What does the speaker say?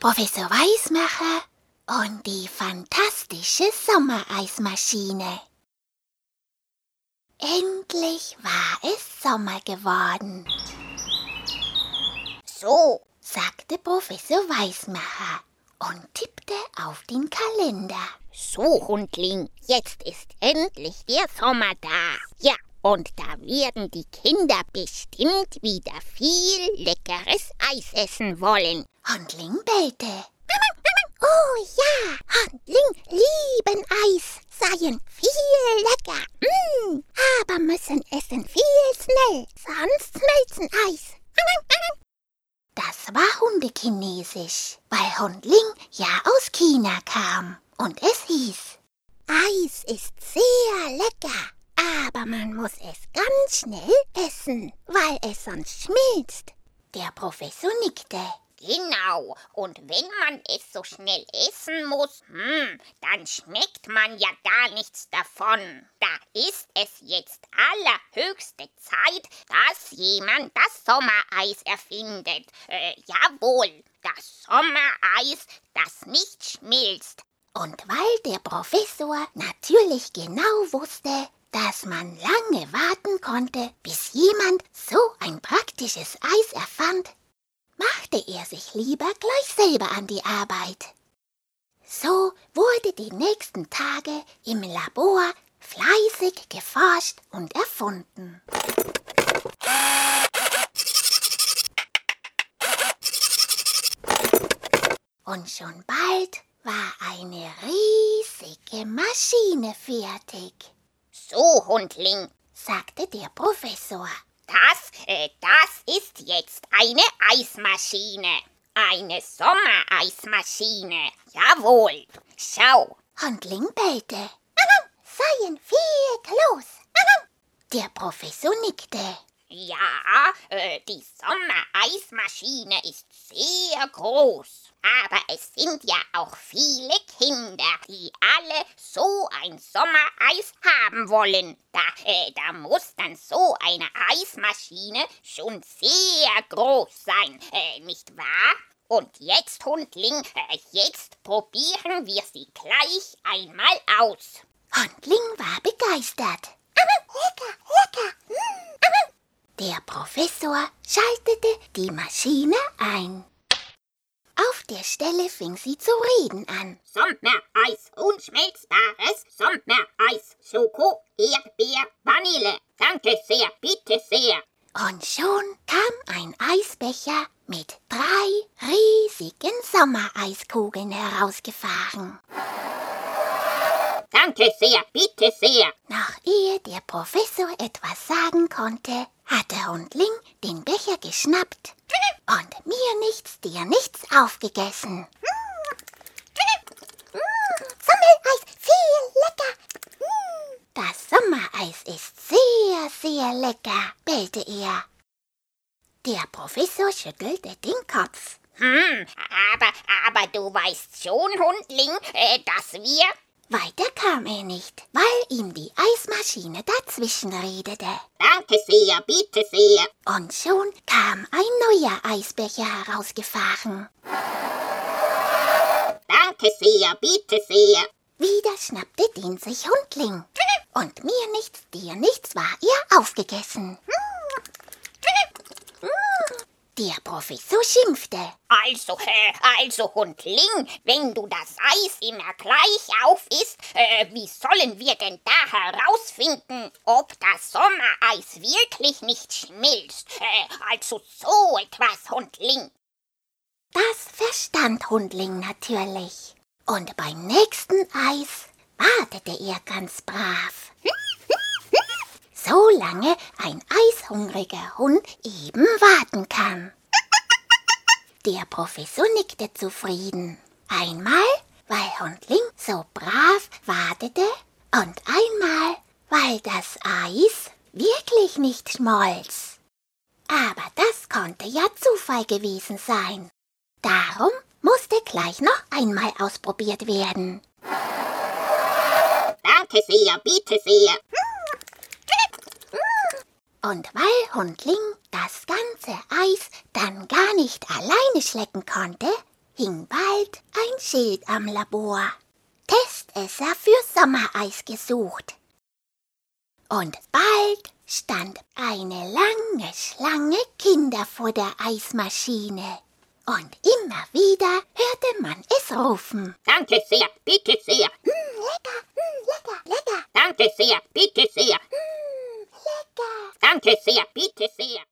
Professor Weismacher und die fantastische Sommereismaschine. Endlich war es Sommer geworden. So, sagte Professor Weismacher und tippte auf den Kalender. So, Hundling, jetzt ist endlich der Sommer da. Ja, und da werden die Kinder bestimmt wieder viel leckeres Eis essen wollen. Hundling bellte. Oh ja, Hundling lieben Eis, seien viel lecker. Mm, aber müssen essen viel schnell, sonst schmelzen Eis. Das war Hundekinesisch, weil Hundling ja aus China kam. Und es hieß, Eis ist sehr lecker, aber man muss es ganz schnell essen, weil es sonst schmilzt. Der Professor nickte. Genau, und wenn man es so schnell essen muss, hm, dann schmeckt man ja gar nichts davon. Da ist es jetzt allerhöchste Zeit, dass jemand das Sommereis erfindet. Äh, jawohl, das Sommereis, das nicht schmilzt. Und weil der Professor natürlich genau wusste, dass man lange warten konnte, bis jemand so ein praktisches Eis erfand, machte er sich lieber gleich selber an die Arbeit. So wurde die nächsten Tage im Labor fleißig geforscht und erfunden. Und schon bald war eine riesige Maschine fertig. So, Hundling, sagte der Professor. Das, äh, das ist jetzt eine Eismaschine. Eine Sommereismaschine. Jawohl. Schau. Hundling bellte. Seien viel Klos. Der Professor nickte. Ja, äh, die Sommereismaschine ist sehr groß. Aber es sind ja auch viele Kinder, die alle so ein Sommereis haben wollen. Da, äh, da muss dann so eine Eismaschine schon sehr groß sein, äh, nicht wahr? Und jetzt, Hundling, äh, jetzt probieren wir sie gleich einmal aus. Hundling war begeistert. Lecker, lecker. Der Professor schaltete die Maschine ein. Der Stelle fing sie zu reden an. Sommereis, unschmelzbares Sommereis, Schoko, Erdbeer, Vanille. Danke sehr, bitte sehr. Und schon kam ein Eisbecher mit drei riesigen Sommereiskugeln herausgefahren. Danke sehr, bitte sehr. Noch ehe der Professor etwas sagen konnte, hatte Hundling den Becher geschnappt und mir nichts, dir nichts aufgegessen. Sommereis, viel lecker. Das Sommereis ist sehr, sehr lecker, bellte er. Der Professor schüttelte den Kopf. Hm, aber, aber du weißt schon, Hundling, äh, dass wir weiter kam er nicht, weil ihm die Eismaschine dazwischen redete. Danke sehr, bitte sehr. Und schon kam ein neuer Eisbecher herausgefahren. Danke sehr, bitte sehr. Wieder schnappte den sich Hundling. Und mir nichts, dir nichts war er aufgegessen. Der Professor schimpfte. Also, äh, also, Hundling, wenn du das Eis immer gleich auf isst, äh, wie sollen wir denn da herausfinden, ob das Sommereis wirklich nicht schmilzt? Äh, also so etwas, Hundling. Das verstand Hundling natürlich. Und beim nächsten Eis wartete er ganz brav. So lange ein eishungriger Hund eben warten kann. Der Professor nickte zufrieden. Einmal, weil Hundling so brav wartete und einmal, weil das Eis wirklich nicht schmolz. Aber das konnte ja Zufall gewesen sein. Darum musste gleich noch einmal ausprobiert werden. Danke sehr, bitte sehr. Und weil Hundling das ganze Eis dann gar nicht alleine schlecken konnte, hing bald ein Schild am Labor. Testesser für Sommereis gesucht. Und bald stand eine lange Schlange Kinder vor der Eismaschine. Und immer wieder hörte man es rufen. Danke sehr, bitte sehr. Mm, lecker, mm, lecker, lecker. Danke sehr, bitte sehr. Mm, lecker. Danke sehr, bitte sehr.